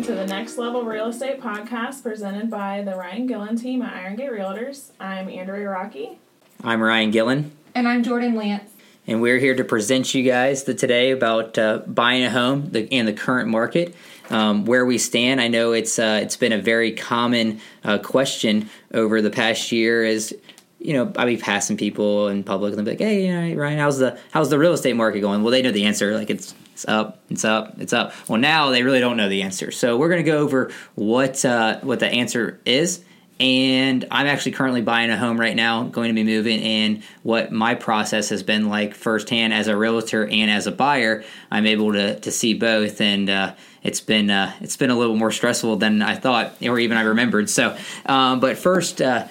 listening to the Next Level Real Estate podcast presented by the Ryan Gillen team at Iron Gate Realtors. I'm Andrea Rocky. I'm Ryan Gillen, And I'm Jordan Lance. and we're here to present you guys the, today about uh, buying a home the, in the current market, um, where we stand. I know it's uh, it's been a very common uh, question over the past year. Is you know I'll be passing people in public and they'll be like, "Hey, you know, Ryan, how's the how's the real estate market going?" Well, they know the answer. Like it's it's up, it's up, it's up. Well, now they really don't know the answer. So we're going to go over what uh, what the answer is and I'm actually currently buying a home right now, going to be moving, and what my process has been like firsthand as a realtor and as a buyer. I'm able to to see both, and uh, it's been uh, it's been a little more stressful than I thought, or even I remembered. So, um, but first. Uh,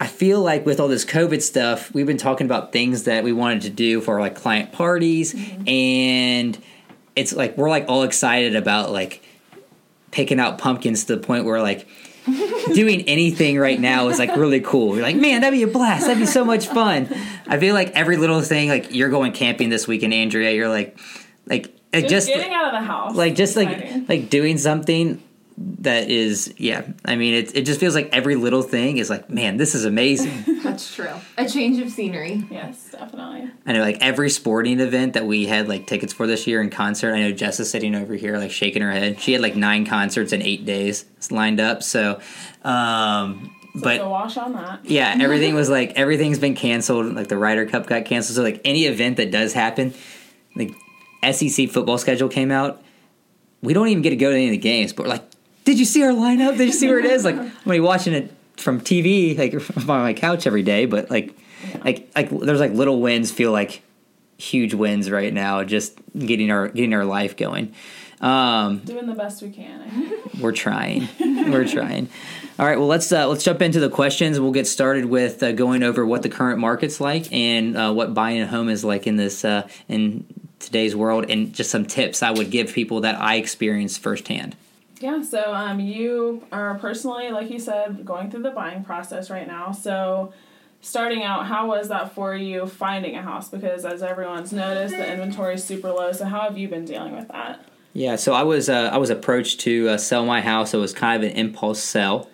I feel like with all this COVID stuff, we've been talking about things that we wanted to do for like client parties, mm-hmm. and it's like we're like all excited about like picking out pumpkins to the point where like doing anything right now is like really cool. You're like, man, that'd be a blast. That'd be so much fun. I feel like every little thing, like you're going camping this weekend, Andrea. You're like, like, like Just, just, getting out of the house. like just like like doing something that is yeah. I mean, it it just feels like every little thing is like, man, this is amazing. That's true. A change of scenery. yes, definitely. I know like every sporting event that we had like tickets for this year in concert. I know Jess is sitting over here like shaking her head. She had like nine concerts in eight days lined up. So, um, So but go wash on that. yeah, everything was like everything's been canceled. Like the Ryder Cup got canceled. So like any event that does happen, like SEC football schedule came out. We don't even get to go to any of the games, but we're like, did you see our lineup? Did you see where it is? Like I'm gonna be watching it from TV, like on my couch every day. But like, like like there's like little wins feel like huge wins right now. Just getting our getting our life going. Um, Doing the best we can. We're trying. We're trying. All right. Well, let's uh, let's jump into the questions. We'll get started with uh, going over what the current market's like and uh, what buying a home is like in this uh, in today's world, and just some tips I would give people that I experienced firsthand. Yeah, so um, you are personally, like you said, going through the buying process right now. So, starting out, how was that for you finding a house? Because as everyone's noticed, the inventory is super low. So, how have you been dealing with that? Yeah, so I was uh, I was approached to uh, sell my house. It was kind of an impulse sell,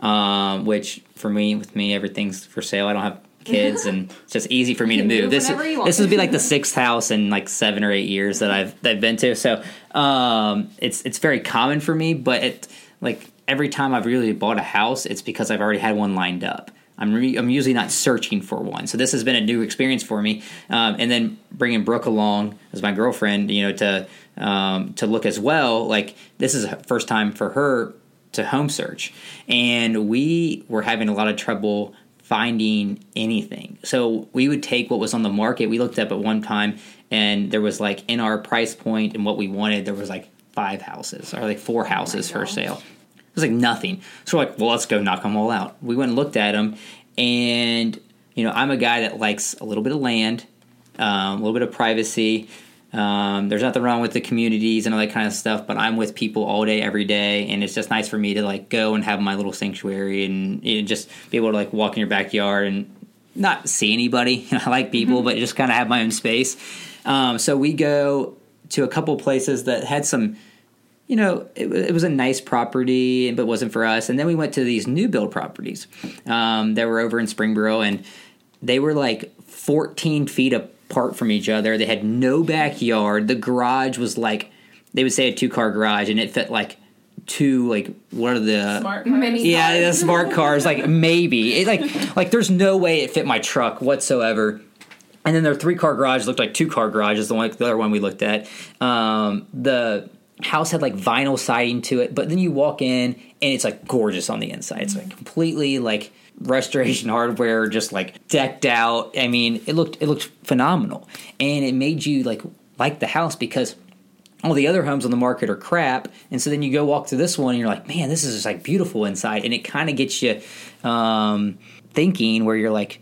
um, which for me, with me, everything's for sale. I don't have kids, and it's just easy for me to move. move This whenever you want. this would be like the sixth house in like seven or eight years that I've that I've been to. So um, it's it's very common for me, but it like every time I've really bought a house, it's because I've already had one lined up. I'm re- I'm usually not searching for one, so this has been a new experience for me. Um, and then bringing Brooke along as my girlfriend, you know, to um, to look as well. Like this is a first time for her to home search, and we were having a lot of trouble finding anything. So we would take what was on the market. We looked up at one time, and there was like in our price point and what we wanted, there was like five houses or like four houses for gosh. sale. It was like nothing. So we're like, well, let's go knock them all out. We went and looked at them, and you know, I'm a guy that likes a little bit of land, um, a little bit of privacy. Um, there's nothing wrong with the communities and all that kind of stuff, but I'm with people all day, every day, and it's just nice for me to like go and have my little sanctuary and you know, just be able to like walk in your backyard and not see anybody. I like people, but just kind of have my own space. Um, so we go to a couple places that had some you know, it, it was a nice property, but wasn't for us. And then we went to these new build properties um, that were over in Springboro, and they were like 14 feet apart from each other. They had no backyard. The garage was like, they would say a two car garage, and it fit like two, like, what are the. Smart cars. Yeah, the smart cars, like maybe it, like like there's no way it fit my truck whatsoever. And then their three car garage looked like two car garages. The one, the other one we looked at, um, the house had like vinyl siding to it, but then you walk in and it's like gorgeous on the inside. It's like completely like restoration hardware, just like decked out. I mean, it looked it looked phenomenal, and it made you like like the house because all the other homes on the market are crap. And so then you go walk through this one and you're like man this is just like beautiful inside. And it kind of gets you um, thinking where you're like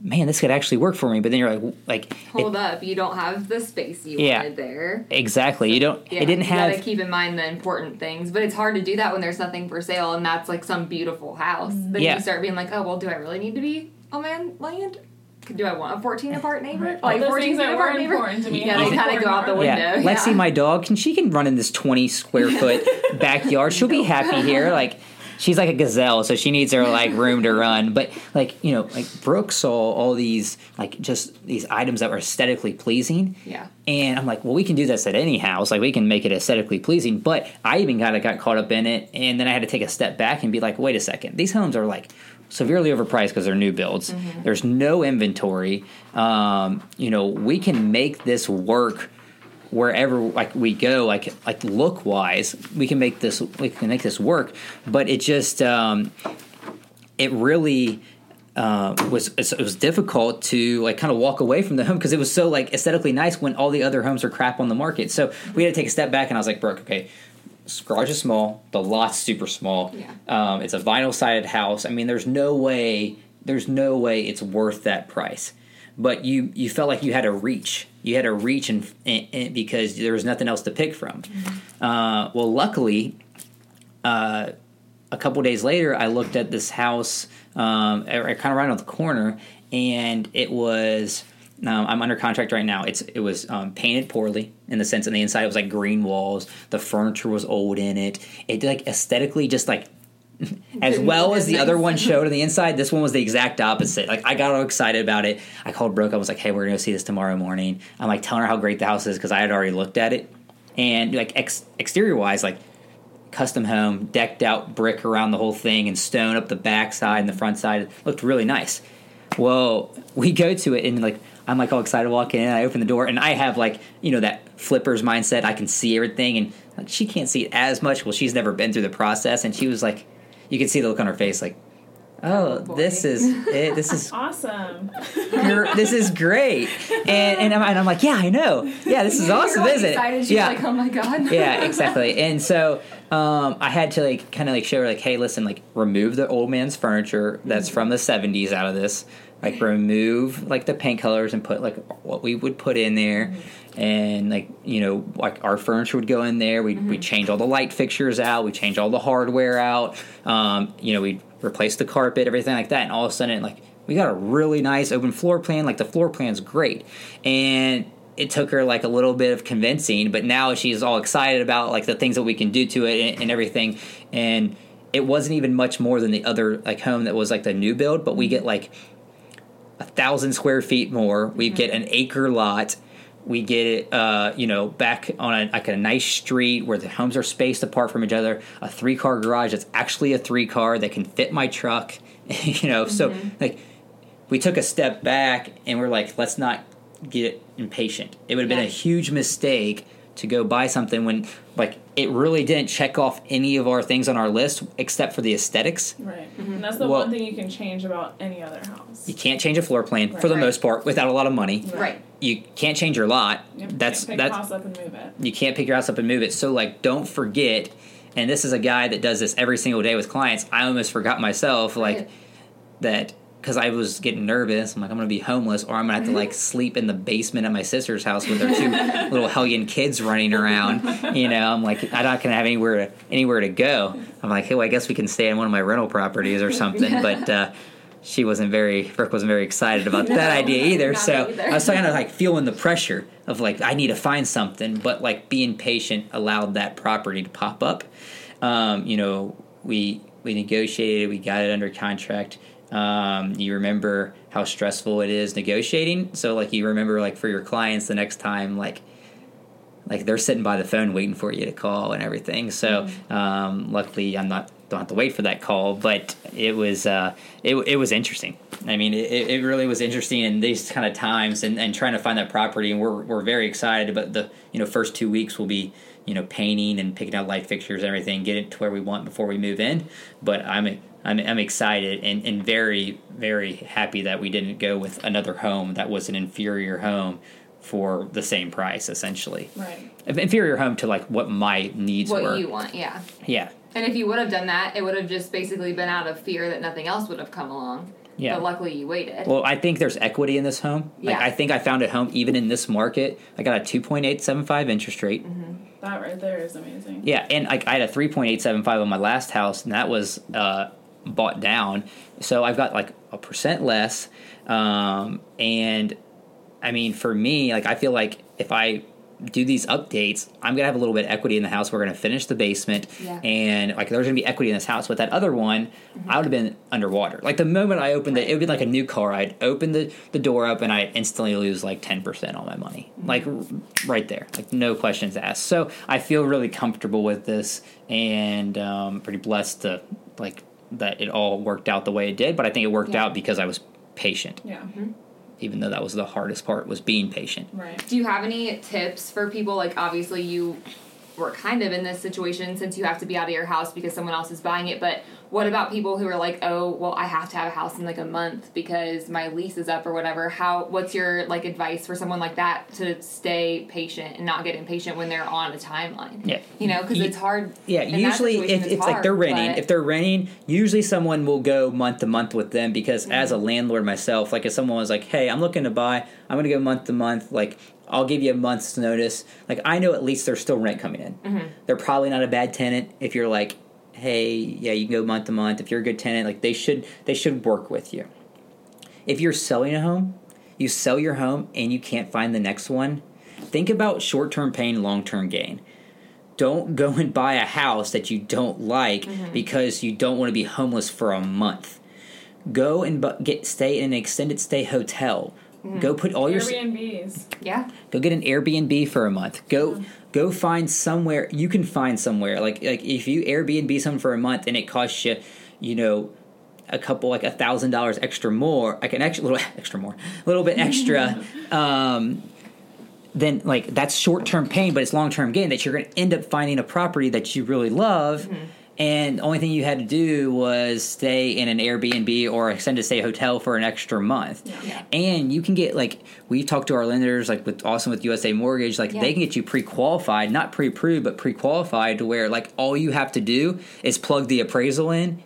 man this could actually work for me but then you're like like Hold it, up, you don't have the space you Yeah. wanted there. exactly you don't Yeah, it didn't you gotta have keep in mind the important things, but it's hard to do that when there's nothing for sale and that's like some beautiful house. Mm-hmm. Then Yeah. you start being like, oh well, do I really need to be on my land? do I want a 14 apart neighbor? Like 14 things that apart were neighbor? important to me. Yeah, they kind of go out the window. Yeah, Lexi, my dog, can she can run in this twenty square foot backyard. She'll be happy here. Like she's like a gazelle, so she needs her like room to run. But like you know, like Brooke saw all these like just these items that were aesthetically pleasing. Yeah. And I'm like, well, we can do this at any house. Like we can make it aesthetically pleasing. But I even kind of got caught up in it, and then I had to take a step back and be like, wait a second, these homes are like severely overpriced because they're new builds. There's no inventory. Um, you know, we can make this work wherever like we go like like look wise we can make this we can make this work but it just um it really uh, was it was difficult to like kind of walk away from the home because it was so like aesthetically nice when all the other homes are crap on the market. So we had to take a step back, and I was like, Brooke, okay, garage is small, the lot's super small. Yeah. Um, it's a vinyl sided house. I mean, there's no way, there's no way it's worth that price. But you you felt like you had to reach, you had to reach, and, and, and because there was nothing else to pick from. Uh, well, luckily, uh, a couple days later, I looked at this house, um, kind of right on the corner, and it was. Um, I'm under contract right now. It's it was um, painted poorly in the sense on the inside it was like green walls. The furniture was old in it. It like aesthetically just like as well as the other one showed on the inside. This one was the exact opposite. Like I got all excited about it. I called Brooke. I was like, "Hey, we're gonna go see this tomorrow morning." I'm like telling her how great the house is because I had already looked at it, and like ex- exterior wise, like custom home, decked out brick around the whole thing, and stone up the back side and the front side. It looked really nice. Well, we go to it and like I'm like all excited walking in. I open the door and I have like you know that flippers mindset. I can see everything, and like she can't see it as much. Well, she's never been through the process, and she was like, you could see the look on her face, like, oh, Oh, this is it. This is Awesome. you're, this is great. And and I'm, and I'm like, yeah, I know. Yeah, this is awesome, like, isn't excited. it? She's yeah, like, oh my god. yeah, exactly. And so um, I had to like kind of like show her like, hey, listen, like remove the old man's furniture that's from the '70s out of this. Like remove like the paint colors and put like what we would put in there, mm-hmm. and like you know like our furniture would go in there. We would we mm-hmm. change all the light fixtures out. We change all the hardware out. Um, you know we replace the carpet, everything like that. And all of a sudden like we got a really nice open floor plan. Like the floor plan's great, and it took her like a little bit of convincing, but now she's all excited about like the things that we can do to it and, and everything. And it wasn't even much more than the other like home that was like the new build, but we mm-hmm. get like a thousand square feet more. We get an acre lot. We get it, uh, you know, back on a, like a nice street where the homes are spaced apart from each other. A three car garage that's actually a three car that can fit my truck. you know, so like we took a step back and we're like, let's not get impatient. It would have been a huge mistake to go buy something when like it really didn't check off any of our things on our list except for the aesthetics. Right. Mm-hmm. And that's the Well- one thing you can change about any other house. You can't change a floor plan for the Right. most part without a lot of money. Right. You can't change your lot. Yep. That's Pick that's house up and move it. you can't pick your house up and move it. So like don't forget and this is a guy that does this every single day with clients. I almost forgot myself like Right. that because I was getting nervous. I'm like, I'm gonna be homeless, or I'm gonna have to like sleep in the basement at my sister's house with her two little hellion kids running around. You know, I'm like, I'm not gonna have anywhere to anywhere to go. I'm like, hey, well, I guess we can stay in one of my rental properties or something. But uh, she wasn't very, Brooke wasn't very excited about that idea either. So either. I was kind of like feeling the pressure of like, I need to find something, but like being patient allowed that property to pop up. Um, you know, we we negotiated, we got it under contract. Um, you remember how stressful it is negotiating. So like you remember like for your clients the next time like like they're sitting by the phone waiting for you to call and everything. So um, luckily I'm not don't have to wait for that call, but it was uh, it, it was interesting. I mean, it, it really was interesting in these kind of times and, and trying to find that property. And we're we're very excited. But the you know first two weeks will be you know painting and picking out light fixtures and everything, get it to where we want before we move in. But I'm I'm, I'm excited and, and very very happy that we didn't go with another home that was an inferior home for the same price essentially Right. inferior home to like what my needs were. What you want, yeah. yeah And if you would have done that, it would have just basically been out of fear that nothing else would have come along. Yeah. But luckily you waited. Well, I think there's equity in this home. Like Yeah. I think I found a home even in this market. I got a 2.875 interest rate. Mm-hmm. That right there is amazing. Yeah, and like I had a 3.875 on my last house, and that was uh, bought down. So I've got like a percent less. Um, and I mean, for me, like I feel like if I do these updates, I'm gonna have a little bit of equity in the house. We're gonna finish the basement, Yeah. and like there's gonna be equity in this house. With that other one, mm-hmm. I would have been underwater. Like the moment I opened it, it would be like a new car. I'd open the, the door up, and I'd instantly lose like ten percent on my money, mm-hmm. like r- right there, like no questions asked. So I feel really comfortable with this, and um, pretty blessed to like that it all worked out the way it did. But I think it worked Yeah. out because I was patient, Yeah. Mm-hmm. Even though that was the hardest part was being patient. Right. Do you have any tips for people? Like, obviously, you were kind of in this situation since you have to be out of your house because someone else is buying it. But what about people who are like, oh, well, I have to have a house in like a month because my lease is up or whatever? How? What's your like advice for someone like that to stay patient and not get impatient when they're on a timeline? Yeah. You know, because it's hard. Yeah, usually if it's like hard, they're renting, if they're renting, usually someone will go month to month with them because as mm-hmm. a landlord myself, like if someone was like, "Hey, I'm looking to buy, I'm going to go month to month," like I'll give you a month's notice. Like I know at least there's still rent coming in. Mm-hmm. They're probably not a bad tenant if you're like, "Hey, yeah, you can go month to month." If you're a good tenant, like they should they should work with you. If you're selling a home, you sell your home and you can't find the next one. Think about short-term pain, long-term gain don't go and buy a house that you don't like Mm-hmm. because you don't want to be homeless for a month. Go and bu- get stay in an extended stay hotel. Mm-hmm. Go put all your Airbnbs. yeah, go get an Airbnb for a month. Go go find somewhere you can find somewhere like like if you Airbnb something for a month and it costs you, you know, a couple like a thousand dollars extra more, like an extra little extra more, a little bit extra. um, then like that's short term pain, but it's long term gain. That you're going to end up finding a property that you really love. And the only thing you had to do was stay in an Airbnb or extend extended stay hotel for an extra month. Yeah. And you can get like we talked to our lenders like with awesome with USA Mortgage, like Yeah. they can get you pre qualified, not pre approved, but pre qualified to where like all you have to do is plug the appraisal in,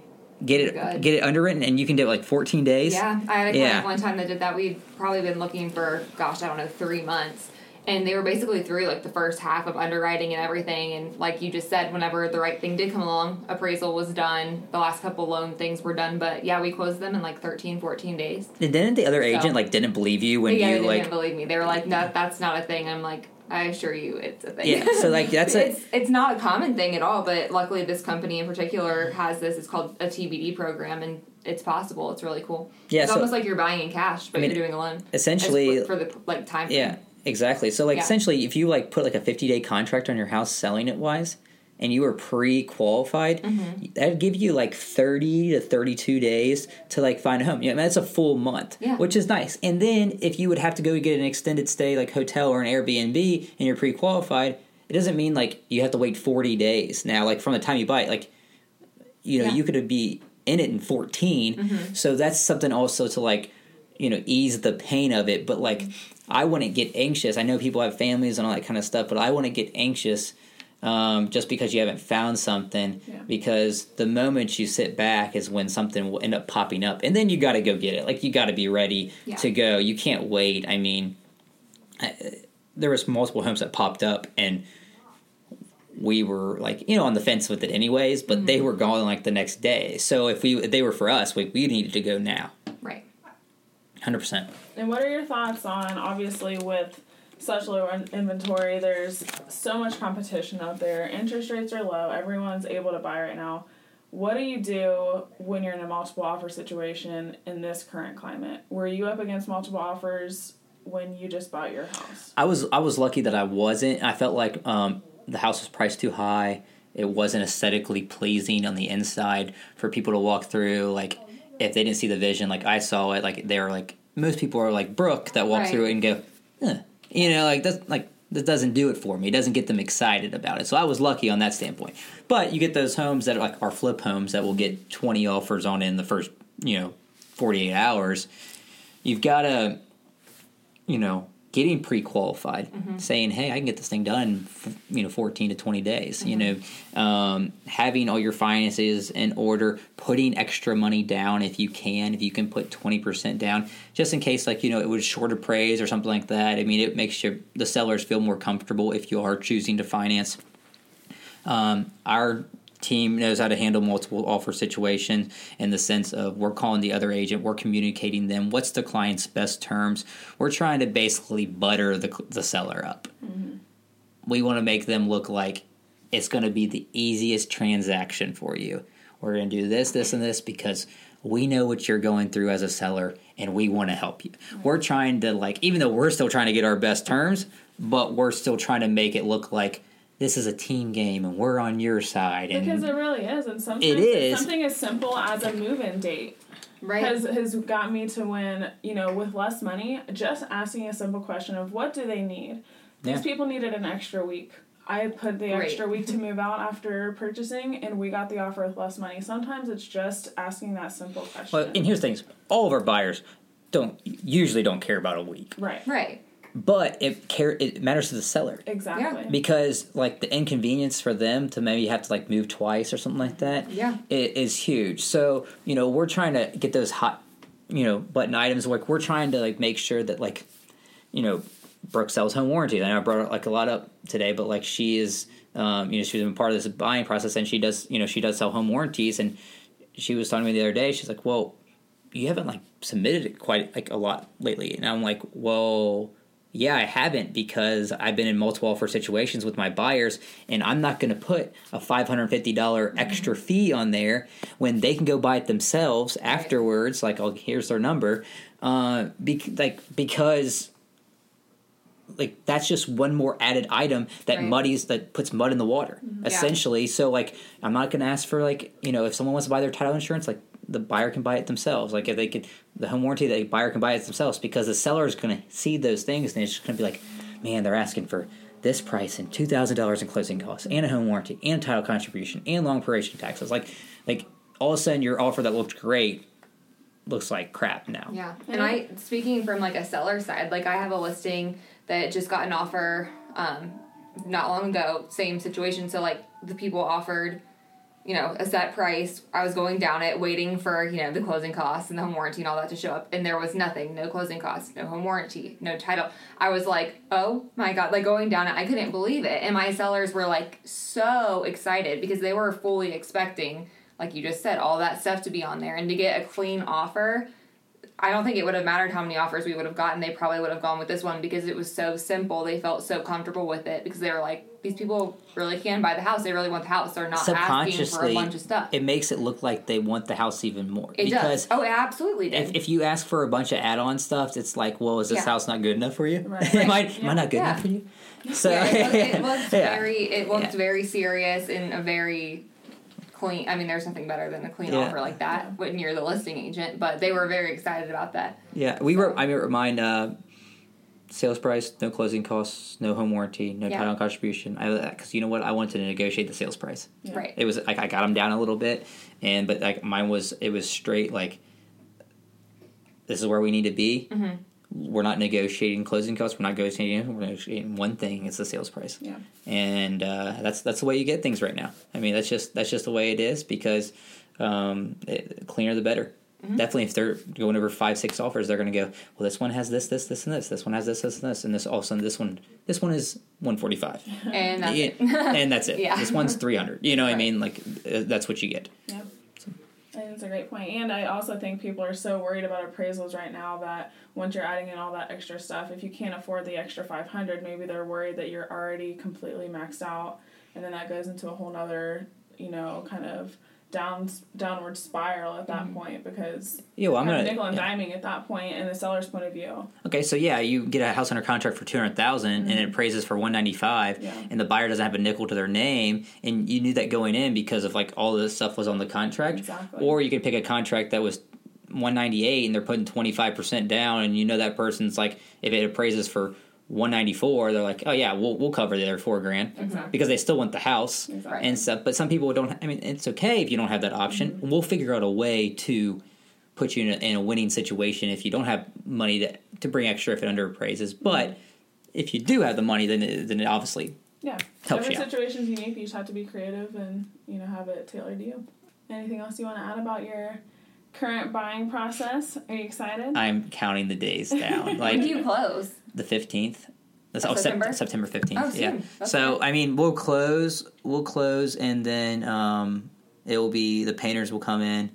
get it Good. get it underwritten, and you can do it like 14 days. Yeah, I had a client one time that did that. We'd probably been looking for, gosh, I don't know, three months. And they were basically through like the first half of underwriting and everything. And like you just said, whenever the right thing did come along, appraisal was done. The last couple loan things were done. But yeah, we closed them in like 13, 14 days. And then the other agent So- like didn't believe you when yeah, you they like didn't believe me. They were like, no, that's not a thing. I'm like, I assure you it's a thing. Yeah, so, like, that's a- it's, it's not a common thing at all. But luckily, this company in particular has this. It's called a TBD program. And it's possible. It's really cool. Yeah, it's so- almost like you're buying in cash, but I mean, you're doing a loan. essentially- for, for the like time. frame. Yeah, exactly. So like Yeah. essentially, if you like put like a fifty day contract on your house selling it wise, and you were pre qualified, Mm-hmm. that'd give you like thirty to thirty two days to like find a home. Yeah, I mean, that's a full month, Yeah. which is nice. And then if you would have to go get an extended stay like hotel or an Airbnb, and you're pre qualified, it doesn't mean like you have to wait forty days. Now, like from the time you buy it, like you know Yeah. you could be in it in 14 Mm-hmm. so that's something also to like you know ease the pain of it but like i wouldn't get anxious. I know people have families and all that kind of stuff but i wouldn't get anxious um, just because you haven't found something. Yeah. because the moment you sit back is when something will end up popping up and then you got to go get it. Like you got to be ready Yeah. to go. You can't wait. I mean I, there was multiple homes that popped up and we were like you know on the fence with it anyways but they were gone like the next day. So if we if they were for us we, we needed to go now Right. 100% And what are your thoughts on obviously with such low in- inventory? There's so much competition out there. Interest rates are low. Everyone's able to buy right now. What do you do when you're in a multiple offer situation in this current climate? Were you up against multiple offers when you just bought your house? i was i was lucky that i wasn't i felt like um, the house was priced too high it wasn't aesthetically pleasing on the inside for people to walk through like if they didn't see the vision like i saw it like they were like most people are like brooke that walk Right. through it and go eh. you know like that's like that doesn't do it for me it doesn't get them excited about it so i was lucky on that standpoint but you get those homes that are like are flip homes that will get 20 offers on in the first you know 48 hours you've got to you know, getting pre-qualified, saying, "Hey, I can get this thing done, f- you know, 14 to 20 days." You know, um, having all your finances in order, putting extra money down if you can. If you can put 20% down, just in case, like you know, it was short appraised or something like that. I mean, it makes your the sellers feel more comfortable if you are choosing to finance. Um, our team knows how to handle multiple offer situations in the sense of we're calling the other agent, we're communicating them what's the client's best terms. We're trying to basically butter the the seller up. Mm-hmm. We want to make them look like it's going to be the easiest transaction for you. We're going to do this, this, and this because we know what you're going through as a seller and we want to help you. We're trying to like even though we're still trying to get our best terms, but we're still trying to make it look like this is a team game and we're on your side. And because it really is, and sometimes it is something as simple as a move-in date. Right. Has has got me to when you know with less money, just asking a simple question of what do they need. These yeah. people needed an extra week. I put the extra week to move out after purchasing, and we got the offer with less money. Sometimes it's just asking that simple question. Well, and here's the things: all of our buyers don't usually don't care about a week. Right. Right but it care it matters to the seller. Exactly. Yeah. because like the inconvenience for them to maybe have to like move twice or something like that yeah. it is huge. So you know we're trying to get those hot you know button items like we're trying to like make sure that like you know brooke sells home warranty. I know i brought like a lot up today but like she is um, you know she's been part of this buying process and she does you know she does sell home warranties. And she was talking to me the other day she's like well you haven't like submitted it quite like a lot lately. And i'm like well yeah, I haven't because I've been in multiple offer situations with my buyers, and I'm not going to put a $550 mm-hmm. extra fee on there when they can go buy it themselves afterwards. Like, oh, here's their number. Uh, be- like because like that's just one more added item that right. muddies that puts mud in the water mm-hmm. essentially. So like, I'm not going to ask for like you know if someone wants to buy their title insurance, like the buyer can buy it themselves. Like if they could, the home warranty, the buyer can buy it themselves because the seller is going to see those things and it's just going to be like, man, they're asking for this price and two thousand dollars in closing costs and a home warranty and title contribution and long duration taxes. Like, like all of a sudden your offer that looked great looks like crap now. Yeah, and I speaking from like a seller side, like I have a listing that just got an offer um, not long ago, same situation. So like the people offered you know, a set price. I was going down it, waiting for, you know, the closing costs and the home warranty and all that to show up. And there was nothing. No closing costs, no home warranty, no title. I was like, oh my God, like going down it, I couldn't believe it. And my sellers were like so excited because they were fully expecting, like you just said, all that stuff to be on there and to get a clean offer I don't think it would have mattered how many offers we would have gotten. They probably would have gone with this one because it was so simple. They felt so comfortable with it because they were like, these people really can buy the house. They really want the house. They're not asking for a bunch of stuff. It makes it look like they want the house even more. It because does. Oh, it absolutely did. If, if you ask for a bunch of add-on stuff, it's like, well, is this yeah. house not good enough for you? Right. am, I, yeah. am I not good yeah. enough for you? So yeah, it looked, it looked very. It looked very serious and a very clean. I mean, there's nothing better than a clean yeah. offer like that yeah. when you're the listing agent. But they were very excited about that. Yeah, we were. I mean, remind uh, sales price, no closing costs, no home warranty, no yeah. title contribution. I because you know what, I wanted to negotiate the sales price. Right. It was like I got them down a little bit, and but like mine was it was straight like. This is where we need to be. Mm-hmm we're not negotiating closing costs. We're not negotiating. We're negotiating one thing. It's the sales price. Yeah. And uh, that's that's the way you get things right now. I mean, that's just that's just the way it is because um, it, cleaner the better. Mm-hmm. Definitely, if they're going over five, six offers, they're going to go. Well, this one has this, this, this, and this. This one has this, this, and this, and this. All of a sudden, this one, this one is one forty five, and that's it. and that's it. yeah. This one's three hundred. You know, what. I mean, like uh, that's what you get. Yep. That's a great point. And I also think people are so worried about appraisals right now that once you're adding in all that extra stuff, if you can't afford the extra 500, maybe they're worried that you're already completely maxed out. And then that goes into a whole nother, you know, kind of down downward spiral at that mm-hmm. point because yeah, well, I'm gonna nickel and yeah. diming at that point in the seller's point of view. Okay, so yeah, you get a house under contract for two hundred thousand mm-hmm. and it appraises for one ninety five, yeah. and the buyer doesn't have a nickel to their name, and you knew that going in because of like all this stuff was on the contract. Exactly. Or you could pick a contract that was 198 and they're putting 25% down and you know that person's like if it appraises for 194 they're like oh yeah we'll, we'll cover the other four grand exactly. because they still want the house exactly. and stuff. But some people don't i mean it's okay if you don't have that option. Mm-hmm. we'll figure out a way to put you in a, in a, winning situation if you don't have money to, to bring extra if it under appraises mm-hmm. but if you do have the money then it, then it obviously yeah. helps every you situation's unique you just have to be creative and you know have it tailored to you. Anything else you want to add about your current buying process? Are you excited? I'm counting the days down. Like when do you close the 15th That's, Of oh, Sep- September? September fifteenth. Oh, yeah. soon. That's So. I mean, we'll close. We'll close, and then um, it will be the painters will come in,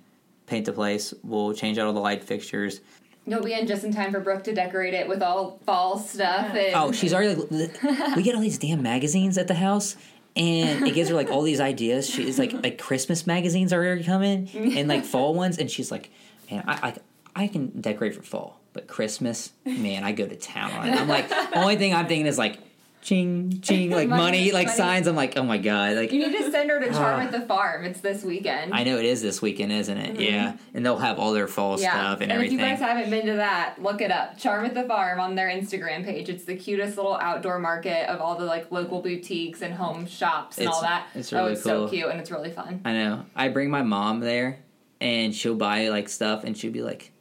paint the place. We'll change out all the light fixtures. You'll be in just in time for Brooke to decorate it with all fall stuff. And Oh, she's already. Like, we get all these damn magazines at the house, and it gives her like all these ideas. She's like, like Christmas magazines are already coming, and like fall ones, and she's like, man, I, I, I can decorate for fall, but Christmas, man, I go to town on it. I'm like, the only thing I'm thinking is like, ching, ching, like money, Money, like money. signs. I'm like, oh my god, like. You need to send her to Charm Ah. at the Farm. It's this weekend. I know it is this weekend, isn't it? Yeah, and they'll have all their fall Mm-hmm. yeah. stuff and, if everything. you guys haven't been to that, look it up. Charm at the Farm on their Instagram page. It's the cutest little outdoor market of all the like local boutiques and home shops and It's- all that. it's oh, it's cool. so cute and it's really fun. I know. I bring my mom there, and she'll buy like stuff, and she'll be like,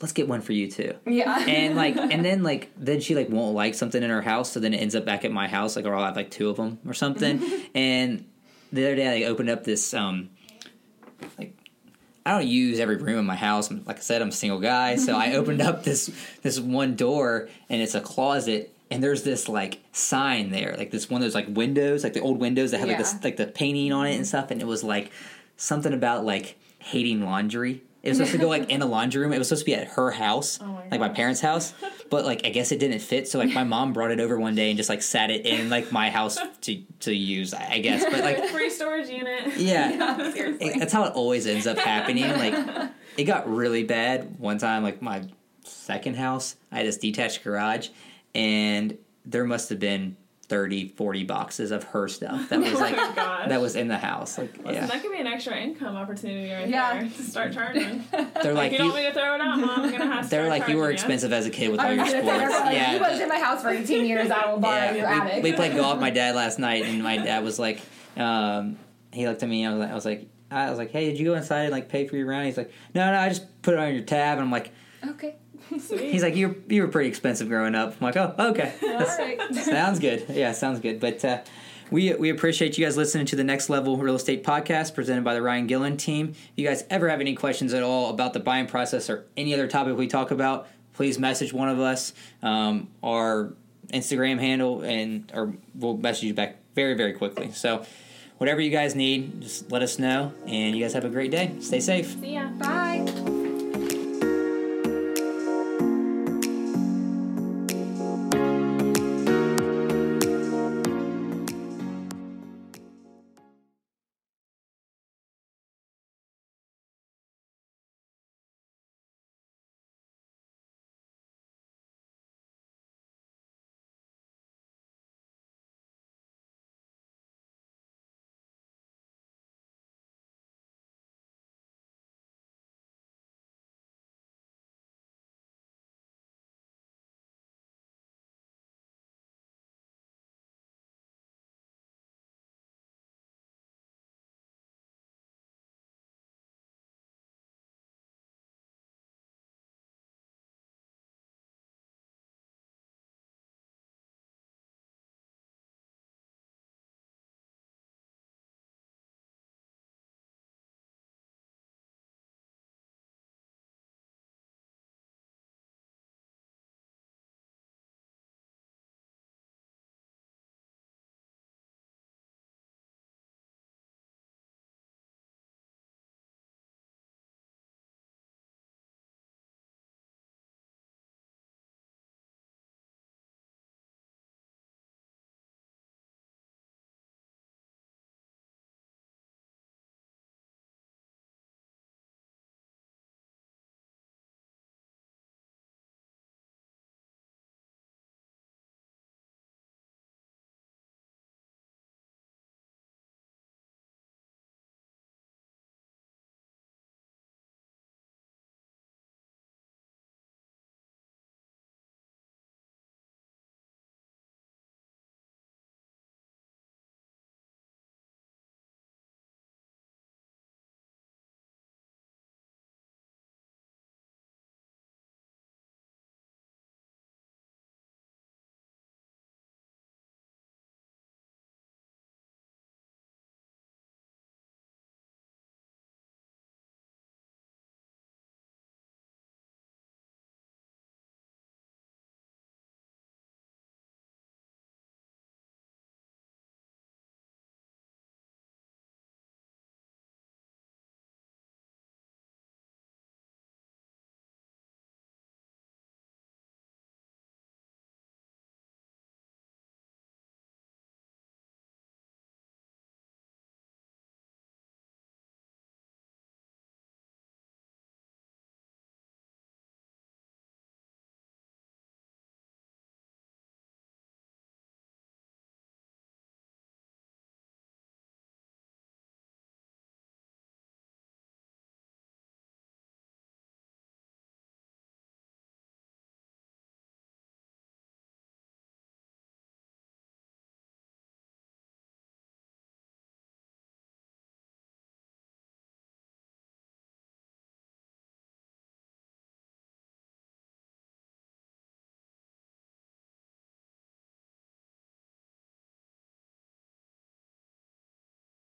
"Let's get one for you too." Yeah. and like and then like then she like won't like something in her house so then it ends up back at my house like or i'll have like two of them or something and the other day i opened up this um like i don't use every room in my house like i said i'm a single guy so i opened up this this one door and it's a closet and there's this like sign there like this one of those like windows like the old windows that have like this like the painting on it and stuff and it was like something about like hating laundry it was supposed to go like in the laundry room. It was supposed to be at her house, Oh my like my parents' house. But like I guess it didn't fit, so like my mom brought it over one day and just like sat it in like my house to to use, I guess. But like Free storage unit. yeah, Seriously. it- that's how it always ends up happening. Like it got really bad one time. Like my second house, I had this detached garage, and there must have been 30, 40 boxes of her stuff that was Oh like my gosh. that was in the house. Like Listen, yeah, that could be an extra income opportunity right Yeah. there to start charging. they're Like, like you don't you. want me to throw it out, mom. I'm gonna have to. They're start like you were charging expensive as a kid with all your sports. say, they're like, yeah, you lived in my house for 18 years. I will borrow your Yeah, attic. we, we played golf with my dad last night, and my dad was like, um, he looked at me. I was like, I was like, I was like, hey, did you go inside and like pay for your round? He's like, no, no, I just put it on your tab. And I'm like, okay. Sweet. he's like, you you were pretty expensive growing up. I'm like, oh, okay, All That's- right. sounds good. Yeah, sounds good. But uh, we we appreciate you guys listening to the Next Level Real Estate Podcast presented by the Ryan Gillen team. If you guys ever have any questions at all about the buying process or any other topic we talk about, please message one of us. Um, our Instagram handle and or we'll message you back very very quickly. So. Whatever you guys need, just let us know. And you guys have a great day. Stay safe. See ya. Bye.